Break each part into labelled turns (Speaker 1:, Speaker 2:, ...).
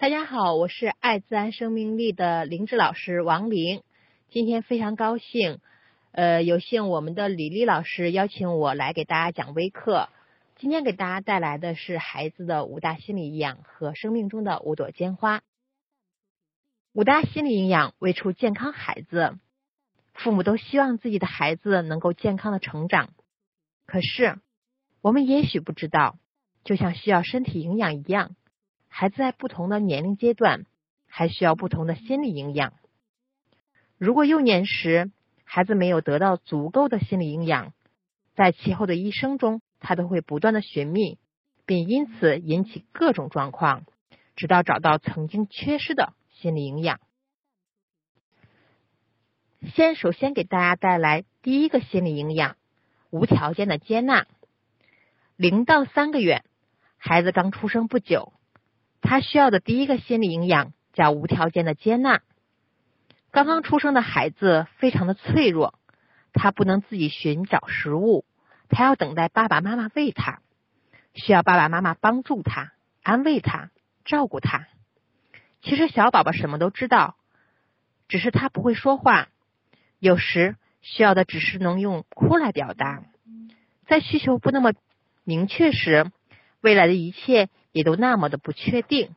Speaker 1: 大家好，我是爱自然生命力的灵芝老师王玲。今天非常高兴，呃，有幸我们的李丽老师邀请我来给大家讲微课。今天给大家带来的是孩子的五大心理营养和生命中的五朵鲜花。五大心理营养为出健康孩子，父母都希望自己的孩子能够健康的成长。可是我们也许不知道，就像需要身体营养一样。孩子在不同的年龄阶段，还需要不同的心理营养。如果幼年时孩子没有得到足够的心理营养，在其后的一生中，他都会不断的寻觅，并因此引起各种状况，直到找到曾经缺失的心理营养。先首先给大家带来第一个心理营养：无条件的接纳。零到三个月，孩子刚出生不久。他需要的第一个心理营养叫无条件的接纳。刚刚出生的孩子非常的脆弱，他不能自己寻找食物，他要等待爸爸妈妈喂他，需要爸爸妈妈帮助他、安慰他、照顾他。其实小宝宝什么都知道，只是他不会说话，有时需要的只是能用哭来表达。在需求不那么明确时，未来的一切。也都那么的不确定，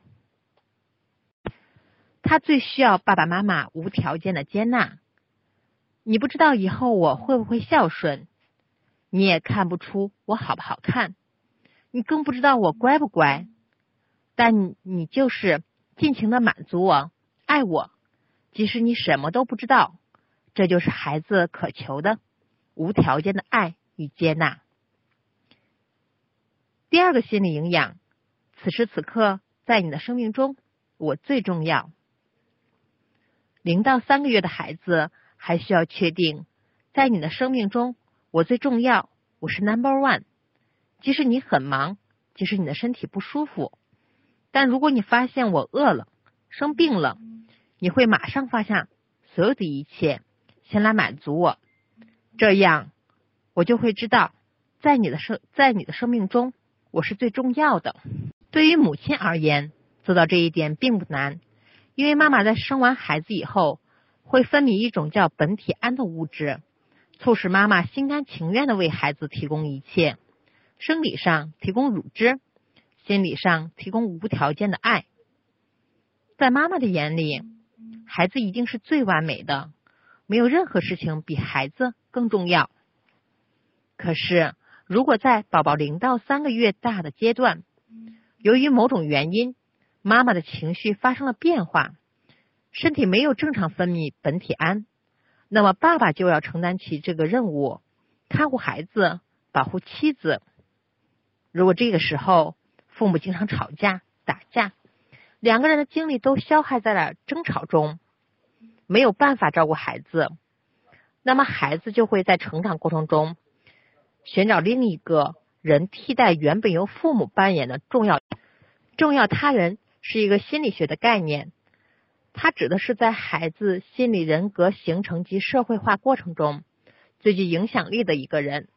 Speaker 1: 他最需要爸爸妈妈无条件的接纳。你不知道以后我会不会孝顺，你也看不出我好不好看，你更不知道我乖不乖。但你就是尽情的满足我，爱我，即使你什么都不知道。这就是孩子渴求的无条件的爱与接纳。第二个心理营养。此时此刻，在你的生命中，我最重要。零到三个月的孩子还需要确定，在你的生命中，我最重要，我是 number one。即使你很忙，即使你的身体不舒服，但如果你发现我饿了、生病了，你会马上放下所有的一切，先来满足我。这样，我就会知道，在你的生在你的生命中，我是最重要的。对于母亲而言，做到这一点并不难，因为妈妈在生完孩子以后，会分泌一种叫苯体胺的物质，促使妈妈心甘情愿的为孩子提供一切，生理上提供乳汁，心理上提供无条件的爱。在妈妈的眼里，孩子一定是最完美的，没有任何事情比孩子更重要。可是，如果在宝宝零到三个月大的阶段，由于某种原因，妈妈的情绪发生了变化，身体没有正常分泌苯体胺，那么爸爸就要承担起这个任务，看护孩子，保护妻子。如果这个时候父母经常吵架打架，两个人的精力都消耗在了争吵中，没有办法照顾孩子，那么孩子就会在成长过程中寻找另一个。人替代原本由父母扮演的重要重要他人是一个心理学的概念，它指的是在孩子心理人格形成及社会化过程中最具影响力的一个人。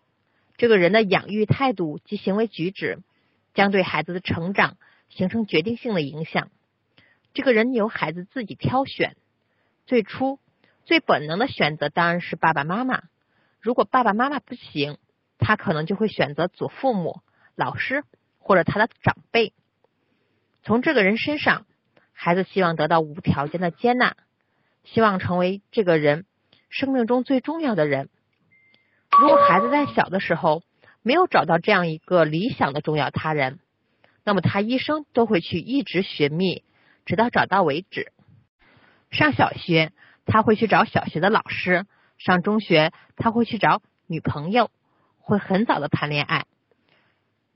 Speaker 1: 这个人的养育态度及行为举止将对孩子的成长形成决定性的影响。这个人由孩子自己挑选，最初最本能的选择当然是爸爸妈妈。如果爸爸妈妈不行，他可能就会选择祖父母、老师或者他的长辈。从这个人身上，孩子希望得到无条件的接纳，希望成为这个人生命中最重要的人。如果孩子在小的时候没有找到这样一个理想的重要他人，那么他一生都会去一直寻觅，直到找到为止。上小学，他会去找小学的老师；上中学，他会去找女朋友。会很早的谈恋爱，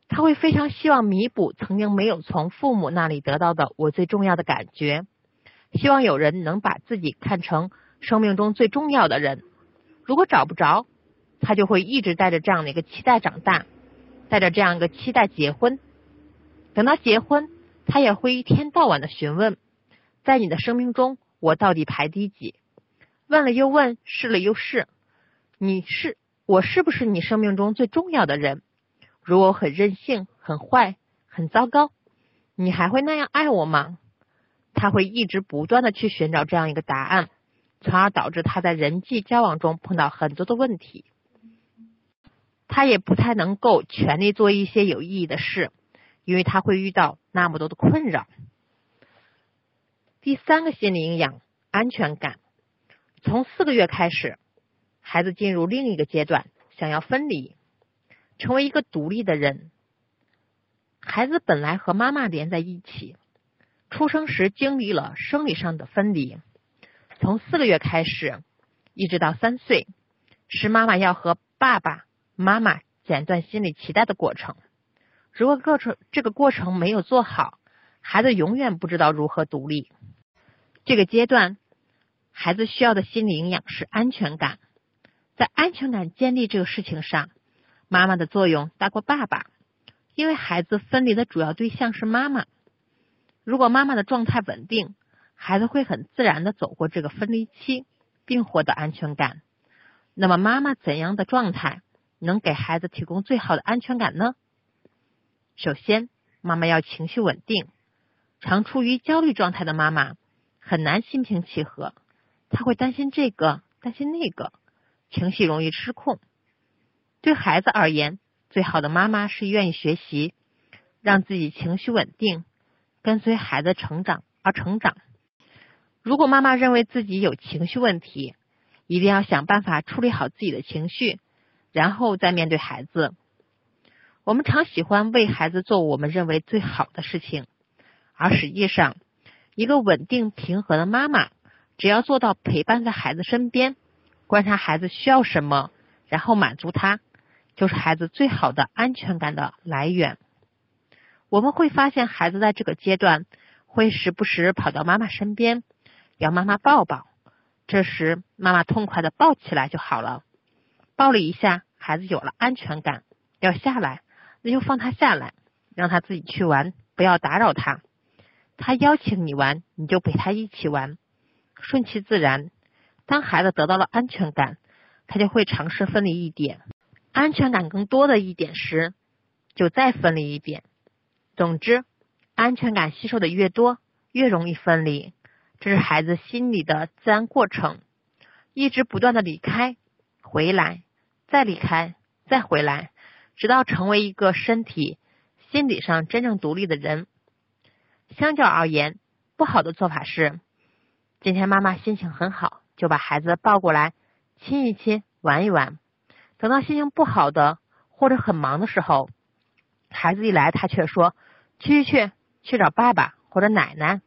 Speaker 1: 他会非常希望弥补曾经没有从父母那里得到的我最重要的感觉，希望有人能把自己看成生命中最重要的人。如果找不着，他就会一直带着这样的一个期待长大，带着这样一个期待结婚。等到结婚，他也会一天到晚的询问，在你的生命中我到底排第几？问了又问，试了又试，你是？我是不是你生命中最重要的人？如果我很任性、很坏、很糟糕，你还会那样爱我吗？他会一直不断的去寻找这样一个答案，从而导致他在人际交往中碰到很多的问题。他也不太能够全力做一些有意义的事，因为他会遇到那么多的困扰。第三个心理营养，安全感。从四个月开始，孩子进入另一个阶段，想要分离，成为一个独立的人。孩子本来和妈妈连在一起，出生时经历了生理上的分离。从四个月开始，一直到三岁，是妈妈要和爸爸妈妈剪断心理脐带的过程。如果过程这个过程没有做好，孩子永远不知道如何独立。这个阶段。孩子需要的心理营养是安全感，在安全感建立这个事情上，妈妈的作用大过爸爸，因为孩子分离的主要对象是妈妈。如果妈妈的状态稳定，孩子会很自然的走过这个分离期，并获得安全感。那么，妈妈怎样的状态能给孩子提供最好的安全感呢？首先，妈妈要情绪稳定。常处于焦虑状态的妈妈很难心平气和。他会担心这个，担心那个，情绪容易失控。对孩子而言，最好的妈妈是愿意学习，让自己情绪稳定，跟随孩子成长而成长。如果妈妈认为自己有情绪问题，一定要想办法处理好自己的情绪，然后再面对孩子。我们常喜欢为孩子做我们认为最好的事情，而实际上，一个稳定平和的妈妈。只要做到陪伴在孩子身边，观察孩子需要什么，然后满足他，就是孩子最好的安全感的来源。我们会发现，孩子在这个阶段会时不时跑到妈妈身边，要妈妈抱抱。这时，妈妈痛快的抱起来就好了。抱了一下，孩子有了安全感，要下来，那就放他下来，让他自己去玩，不要打扰他。他邀请你玩，你就陪他一起玩。顺其自然。当孩子得到了安全感，他就会尝试分离一点；安全感更多的一点时，就再分离一点。总之，安全感吸收的越多，越容易分离。这是孩子心理的自然过程，一直不断的离开、回来、再离开、再回来，直到成为一个身体、心理上真正独立的人。相较而言，不好的做法是。今天妈妈心情很好，就把孩子抱过来亲一亲，玩一玩。等到心情不好的或者很忙的时候，孩子一来，他却说：“去去去，去找爸爸或者奶奶。”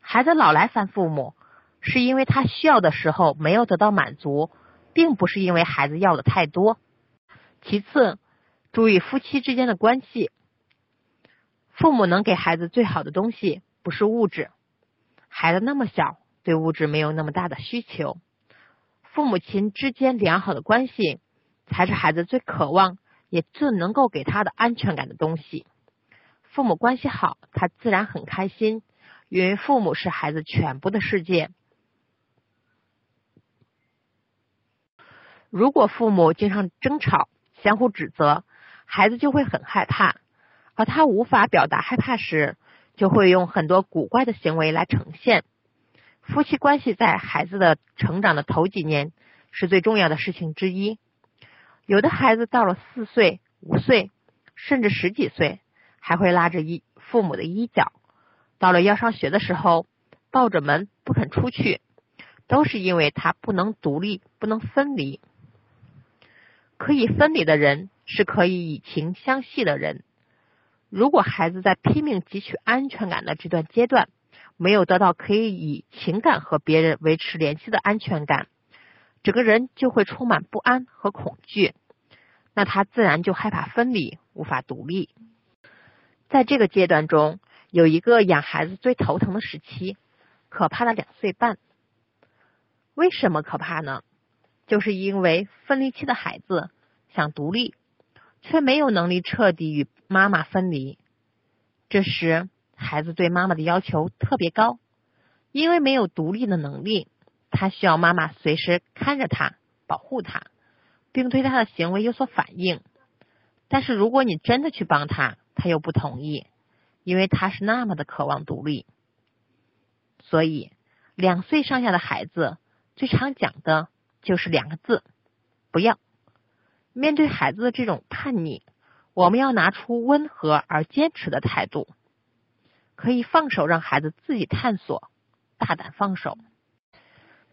Speaker 1: 孩子老来烦父母，是因为他需要的时候没有得到满足，并不是因为孩子要的太多。其次，注意夫妻之间的关系。父母能给孩子最好的东西不是物质，孩子那么小。对物质没有那么大的需求，父母亲之间良好的关系才是孩子最渴望也最能够给他的安全感的东西。父母关系好，他自然很开心，因为父母是孩子全部的世界。如果父母经常争吵、相互指责，孩子就会很害怕，而他无法表达害怕时，就会用很多古怪的行为来呈现。夫妻关系在孩子的成长的头几年是最重要的事情之一。有的孩子到了四岁、五岁，甚至十几岁，还会拉着衣父母的衣角；到了要上学的时候，抱着门不肯出去，都是因为他不能独立、不能分离。可以分离的人，是可以以情相系的人。如果孩子在拼命汲取安全感的这段阶段，没有得到可以以情感和别人维持联系的安全感，整个人就会充满不安和恐惧，那他自然就害怕分离，无法独立。在这个阶段中，有一个养孩子最头疼的时期，可怕的两岁半。为什么可怕呢？就是因为分离期的孩子想独立，却没有能力彻底与妈妈分离，这时。孩子对妈妈的要求特别高，因为没有独立的能力，他需要妈妈随时看着他、保护他，并对他的行为有所反应。但是如果你真的去帮他，他又不同意，因为他是那么的渴望独立。所以，两岁上下的孩子最常讲的就是两个字：不要。面对孩子的这种叛逆，我们要拿出温和而坚持的态度，可以放手让孩子自己探索，大胆放手。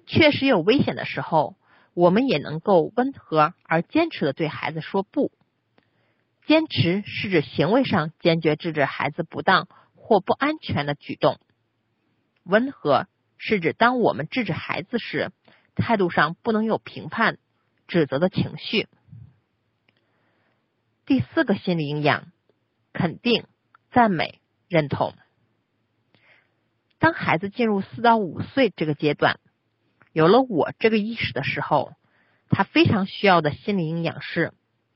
Speaker 1: 确实有危险的时候，我们也能够温和而坚持的对孩子说不。坚持是指行为上坚决制止孩子不当或不安全的举动。温和是指当我们制止孩子时，态度上不能有评判、指责的情绪。第四个心理营养：肯定、赞美、认同。当孩子进入四到五岁这个阶段，有了我这个意识的时候，他非常需要的心理营养是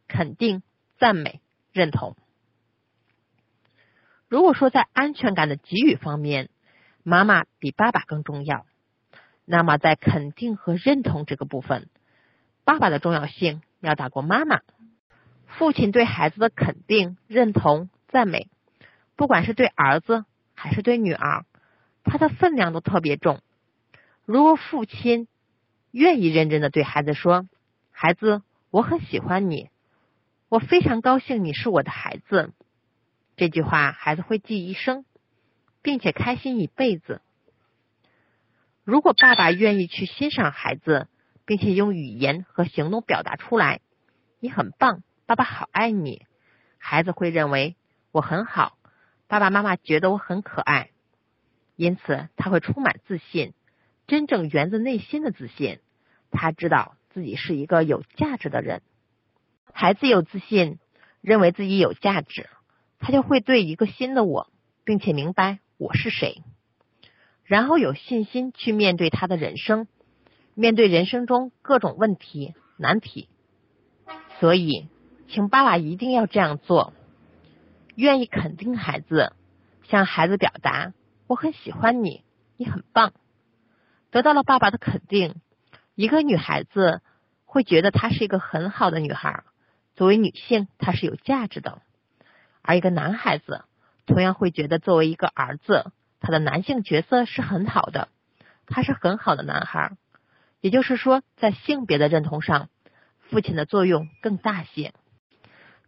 Speaker 1: 肯定、赞美、认同。如果说在安全感的给予方面，妈妈比爸爸更重要，那么在肯定和认同这个部分，爸爸的重要性要大过妈妈。父亲对孩子的肯定、认同、赞美，不管是对儿子还是对女儿，他的分量都特别重。如果父亲愿意认真的对孩子说：“孩子，我很喜欢你，我非常高兴你是我的孩子。”这句话孩子会记一生。并且开心一辈子。如果爸爸愿意去欣赏孩子，并且用语言和行动表达出来，你很棒，爸爸好爱你，孩子会认为我很好，爸爸妈妈觉得我很可爱，因此他会充满自信，真正源自内心的自信。他知道自己是一个有价值的人。孩子有自信，认为自己有价值，他就会对一个新的我，并且明白。我是谁？然后有信心去面对他的人生，面对人生中各种问题难题。所以，请爸爸一定要这样做：愿意肯定孩子，向孩子表达我很喜欢你，你很棒。得到了爸爸的肯定，一个女孩子会觉得她是一个很好的女孩，作为女性她是有价值的；而一个男孩子。同样会觉得，作为一个儿子，他的男性角色是很好的，他是很好的男孩。也就是说，在性别的认同上，父亲的作用更大些。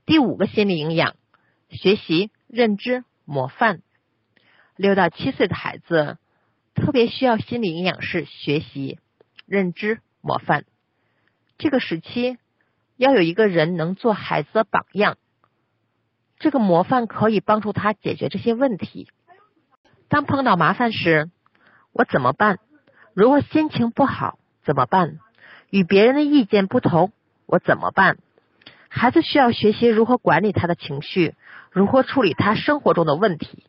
Speaker 1: 第五个心理营养：学习、认知、模范。六到七岁的孩子特别需要心理营养师学习、认知、模范。这个时期要有一个人能做孩子的榜样。这个模范可以帮助他解决这些问题。当碰到麻烦时，我怎么办？如果心情不好怎么办？与别人的意见不同，我怎么办？孩子需要学习如何管理他的情绪，如何处理他生活中的问题。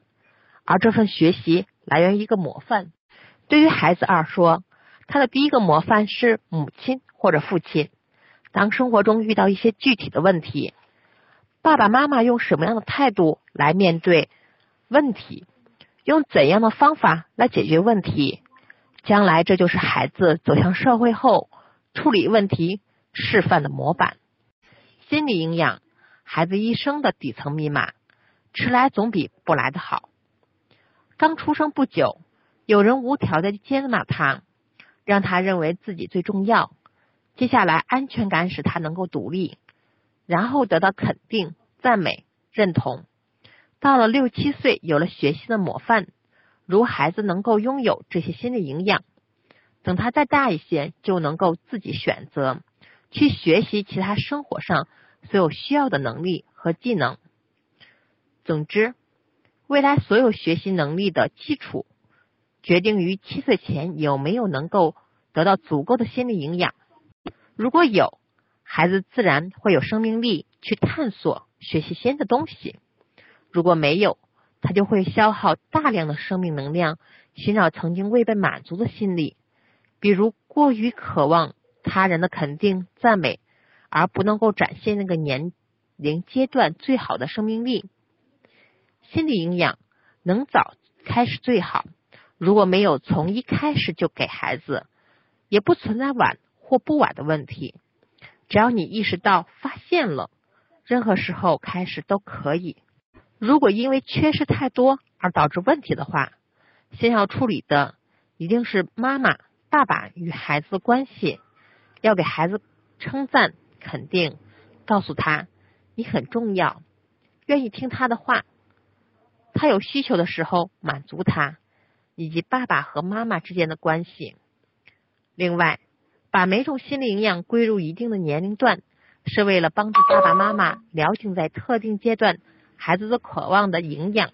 Speaker 1: 而这份学习来源于一个模范。对于孩子二说，他的第一个模范是母亲或者父亲。当生活中遇到一些具体的问题，爸爸妈妈用什么样的态度来面对问题？用怎样的方法来解决问题？将来这就是孩子走向社会后处理问题示范的模板。心理营养，孩子一生的底层密码，迟来总比不来的好。刚出生不久，有人无条件接纳他，让他认为自己最重要。接下来，安全感使他能够独立。然后得到肯定、赞美、认同。到了六七岁，有了学习的模范，如孩子能够拥有这些心理营养。等他再大一些，就能够自己选择去学习其他生活上所有需要的能力和技能。总之，未来所有学习能力的基础，决定于七岁前有没有能够得到足够的心理营养。如果有，孩子自然会有生命力去探索、学习新的东西。如果没有，他就会消耗大量的生命能量，寻找曾经未被满足的心理，比如过于渴望他人的肯定、赞美，而不能够展现那个年龄阶段最好的生命力。心理营养能早开始最好。如果没有从一开始就给孩子，也不存在晚或不晚的问题。只要你意识到、发现了，任何时候开始都可以。如果因为缺失太多而导致问题的话，先要处理的一定是妈妈、爸爸与孩子的关系，要给孩子称赞、肯定，告诉他你很重要，愿意听他的话，他有需求的时候满足他，以及爸爸和妈妈之间的关系。另外，把每种心理营养归入一定的年龄段，是为了帮助爸爸妈妈了解在特定阶段孩子的渴望的营养。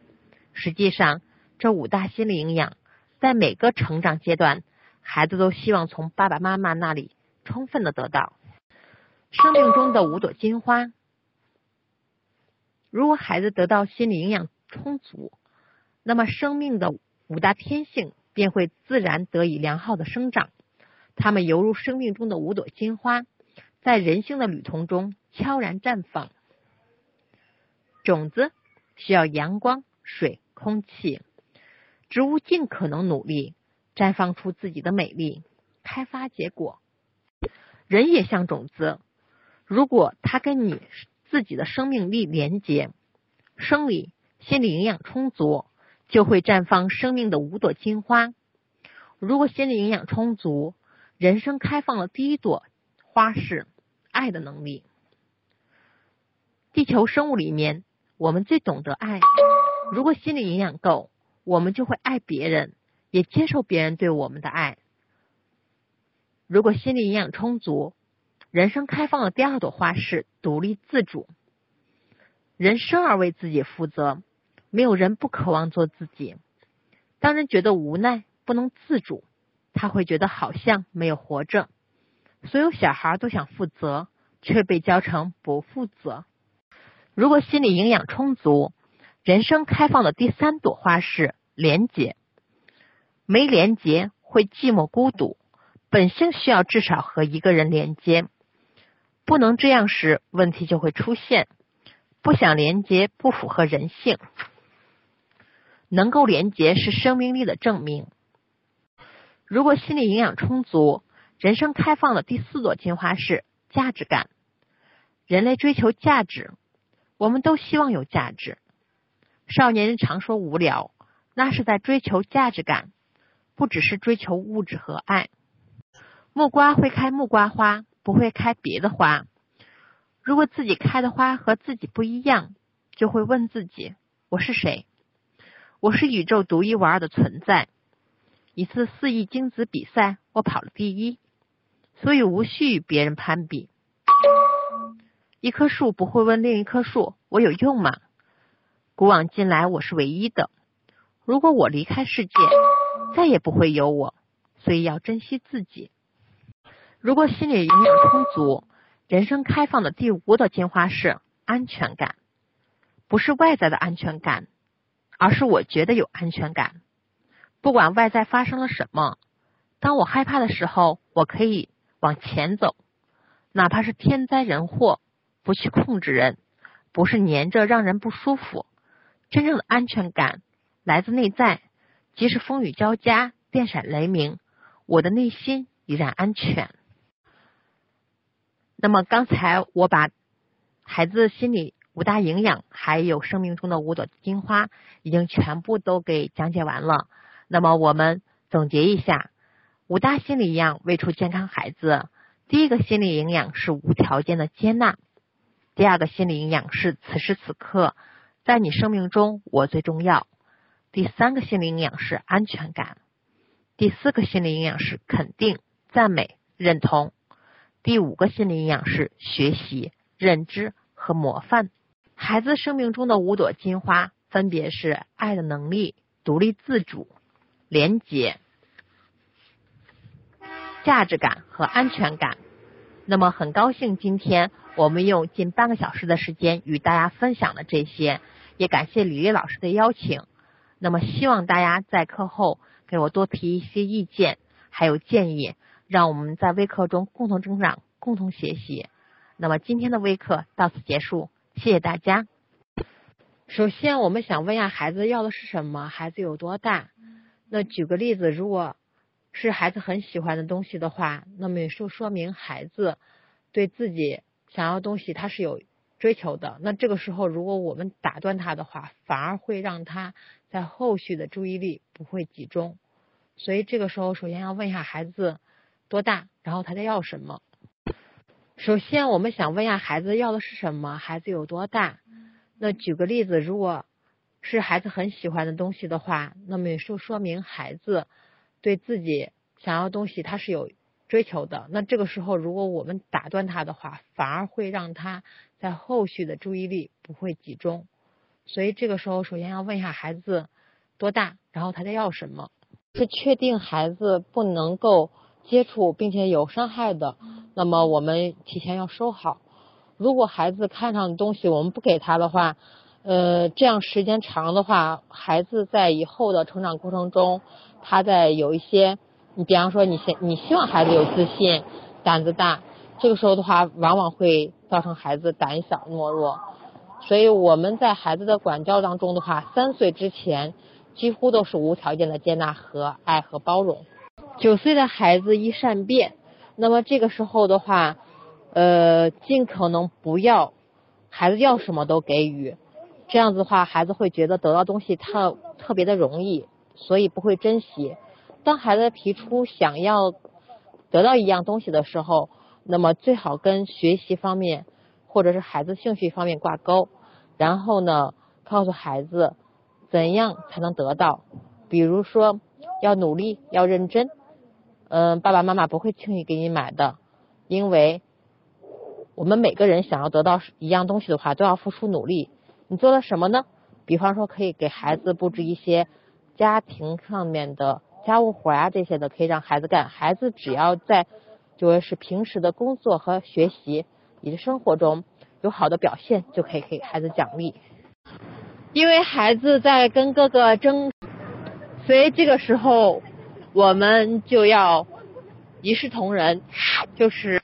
Speaker 1: 实际上，这五大心理营养在每个成长阶段，孩子都希望从爸爸妈妈那里充分的得到。生命中的五朵金花，如果孩子得到心理营养充足，那么生命的五大天性便会自然得以良好的生长。它们犹如生命中的五朵金花，在人性的旅途中悄然绽放。种子需要阳光、水、空气，植物尽可能努力绽放出自己的美丽，开发结果。人也像种子，如果它跟你自己的生命力连接，生理、心理营养充足，就会绽放生命的五朵金花。如果心理营养充足，人生开放了第一朵花是爱的能力。地球生物里面，我们最懂得爱。如果心理营养够，我们就会爱别人，也接受别人对我们的爱。如果心理营养充足，人生开放的第二朵花是独立自主。人生而为自己负责，没有人不渴望做自己。当人觉得无奈，不能自主。他会觉得好像没有活着。所有小孩都想负责，却被教成不负责。如果心理营养充足，人生开放的第三朵花是连结。没连结会寂寞孤独，本性需要至少和一个人连接。不能这样时，问题就会出现。不想连接不符合人性，能够连接是生命力的证明。如果心理营养充足，人生开放的第四朵金花是价值感。人类追求价值，我们都希望有价值。少年人常说无聊，那是在追求价值感，不只是追求物质和爱。木瓜会开木瓜花，不会开别的花。如果自己开的花和自己不一样，就会问自己：我是谁？我是宇宙独一无二的存在。一次四亿精子比赛，我跑了第一，所以无需与别人攀比。一棵树不会问另一棵树：“我有用吗？”古往今来，我是唯一的。如果我离开世界，再也不会有我，所以要珍惜自己。如果心理营养充足，人生开放的第五朵金花是安全感，不是外在的安全感，而是我觉得有安全感。不管外在发生了什么，当我害怕的时候，我可以往前走，哪怕是天灾人祸，不去控制人，不是黏着让人不舒服。真正的安全感来自内在，即使风雨交加、电闪雷鸣，我的内心依然安全。那么刚才我把孩子心里五大营养，还有生命中的五朵金花，已经全部都给讲解完了。那么我们总结一下，五大心理营养喂出健康孩子。第一个心理营养是无条件的接纳，第二个心理营养是此时此刻在你生命中我最重要，第三个心理营养是安全感，第四个心理营养是肯定、赞美、认同，第五个心理营养是学习、认知和模范。孩子生命中的五朵金花分别是爱的能力、独立自主。廉洁、价值感和安全感。那么很高兴今天我们用近半个小时的时间与大家分享了这些，也感谢李丽老师的邀请。那么希望大家在课后给我多提一些意见，还有建议，让我们在微课中共同成长、共同学习。那么今天的微课到此结束，谢谢大家。首先，我们想问一下孩子要的是什么？孩子有多大？那举个例子，如果是孩子很喜欢的东西的话，那么也就说明孩子对自己想要东西他是有追求的。那这个时候，如果我们打断他的话，反而会让他在后续的注意力不会集中。所以这个时候，首先要问一下孩子多大，然后他在要什么。首先，我们想问一下孩子要的是什么，孩子有多大？那举个例子，如果是孩子很喜欢的东西的话，那么也就说明孩子对自己想要东西他是有追求的。那这个时候，如果我们打断他的话，反而会让他在后续的注意力不会集中。所以这个时候，首先要问一下孩子多大，然后他在要什么。是确定孩子不能够接触并且有伤害的，那么我们提前要收好。如果孩子看上的东西我们不给他的话，呃，这样时间长的话，孩子在以后的成长过程中，他在有一些，你比方说你希你希望孩子有自信、胆子大，这个时候的话，往往会造成孩子胆小懦弱。所以我们在孩子的管教当中的话，三岁之前。几乎都是无条件的接纳和爱和包容。九岁的孩子易善变，那么这个时候的话，呃，尽可能不要孩子要什么都给予，这样子的话，孩子会觉得得到东西特特别的容易，所以不会珍惜。当孩子提出想要得到一样东西的时候，那么最好跟学习方面或者是孩子兴趣方面挂钩，然后呢，告诉孩子。怎样才能得到？比如说，要努力，要认真。嗯，爸爸妈妈不会轻易给你买的，因为我们每个人想要得到一样东西的话，都要付出努力。你做了什么呢？比方说，可以给孩子布置一些家庭上面的家务活啊，这些的可以让孩子干。孩子只要在就是平时的工作和学习以及生活中有好的表现，就可以给孩子奖励。因为孩子在跟哥哥争，所以这个时候我们就要一视同仁，就是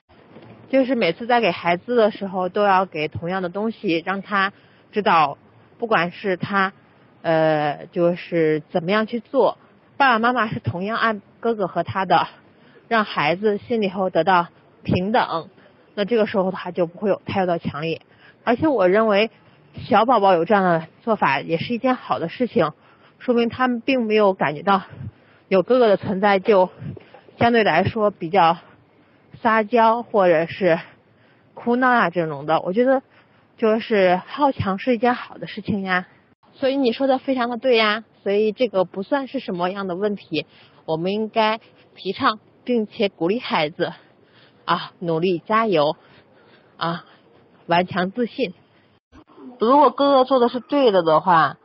Speaker 1: 就是每次在给孩子的时候都要给同样的东西，让他知道，不管是他呃就是怎么样去做，爸爸妈妈是同样爱哥哥和他的，让孩子心里头得到平等，那这个时候他就不会有太多的强烈，而且我认为。小宝宝有这样的做法也是一件好的事情，说明他们并没有感觉到有哥哥的存在就相对来说比较撒娇或者是哭闹啊这种的。我觉得就是好强是一件好的事情呀。所以你说的非常的对呀，所以这个不算是什么样的问题，我们应该提倡并且鼓励孩子啊努力加油啊顽强自信。如果哥哥做的是对的的话，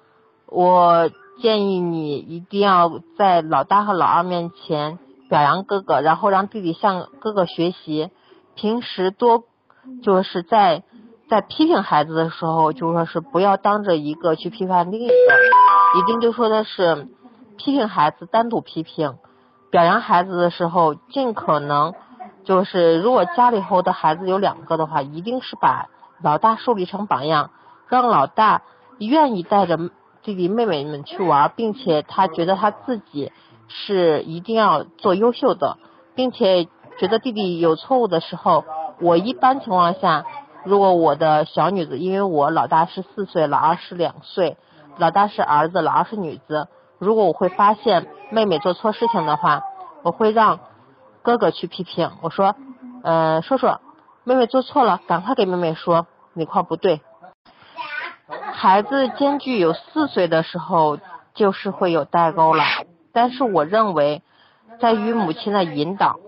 Speaker 1: 我建议你一定要在老大和老二面前表扬哥哥，然后让弟弟向哥哥学习。平时多就是在在批评孩子的时候，就说是不要当着一个去批判另一个，一定就说的是批评孩子单独批评，表扬孩子的时候尽可能就是如果家里头的孩子有两个的话，一定是把老大树立成榜样。让老大愿意带着弟弟妹妹们去玩，并且他觉得他自己是一定要做优秀的，并且觉得弟弟有错误的时候，我一般情况下，如果我的小女子，因为我老大是四岁，老二是两岁，老大是儿子，老二是女子，如果我会发现妹妹做错事情的话，我会让哥哥去批评，我说，呃，说说妹妹做错了，赶快给妹妹说哪块不对。孩子间距有四岁的时候，就是会有代沟了。但是我认为，在于母亲的引导。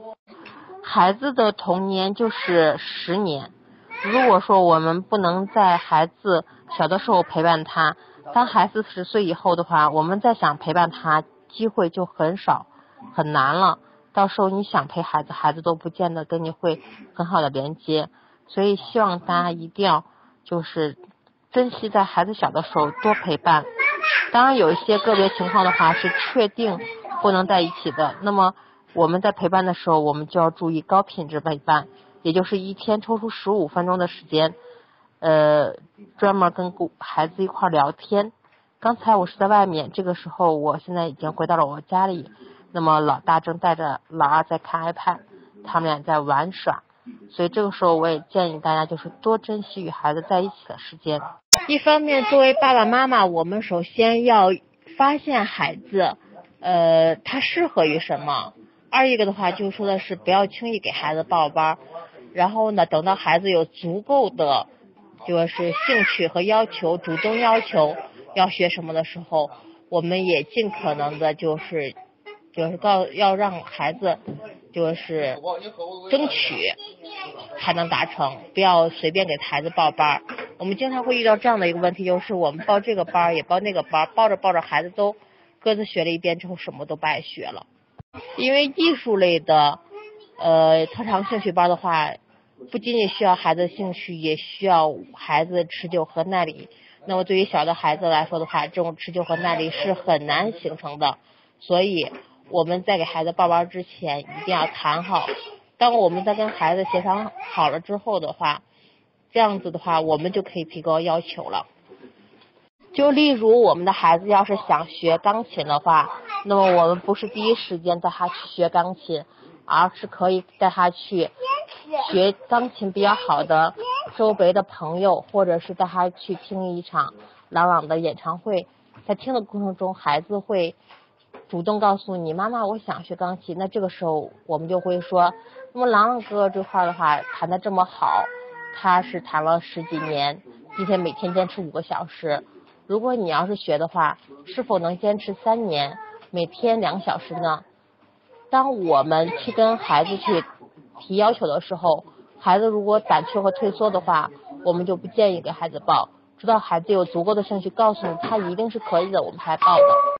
Speaker 1: 孩子的童年就是十年。如果说我们不能在孩子小的时候陪伴他，当孩子十岁以后的话，我们再想陪伴他，机会就很少，很难了。到时候你想陪孩子，孩子都不见得跟你会很好的连接。所以希望大家一定要就是。珍惜在孩子小的时候多陪伴，当然有一些个别情况的话是确定不能在一起的。那么我们在陪伴的时候，我们就要注意高品质陪伴，也就是一天抽出十五分钟的时间，呃，专门跟孩子一块聊天。刚才我是在外面，这个时候我现在已经回到了我家里，那么老大正带着老二在看 iPad，他们俩在玩耍。所以这个时候，我也建议大家就是多珍惜与孩子在一起的时间。一方面，作为爸爸妈妈，我们首先要发现孩子，呃，他适合于什么。二一个的话，就说的是不要轻易给孩子报班，然后呢，等到孩子有足够的就是兴趣和要求，主动要求要学什么的时候，我们也尽可能的就是就是告要让孩子就是争取才能达成，不要随便给孩子报班儿。我们经常会遇到这样的一个问题，就是我们报这个班儿也报那个班儿，报着报着孩子都各自学了一遍之后，什么都不爱学了。因为艺术类的呃特长兴趣班的话，不仅仅需要孩子兴趣，也需要孩子持久和耐力。那么对于小的孩子来说的话，这种持久和耐力是很难形成的。所以我们在给孩子报班之前，一定要谈好。当我们在跟孩子协商好了之后的话，这样子的话，我们就可以提高要求了。就例如我们的孩子要是想学钢琴的话。那么我们不是第一时间带他去学钢琴，而是可以带他去学钢琴比较好的周围的朋友，或者是带他去听一场朗朗的演唱会。在听的过程中，孩子会主动告诉你：“妈妈，我想学钢琴。”那这个时候我们就会说：“那么朗朗哥这块的话弹的这么好，他是弹了十几年，并且每天坚持五个小时。如果你要是学的话，是否能坚持三年？”每天两小时呢？当我们去跟孩子去提要求的时候，孩子如果胆怯和退缩的话，我们就不建议给孩子报。直到孩子有足够的兴趣，告诉你他一定是可以的，我们才报的。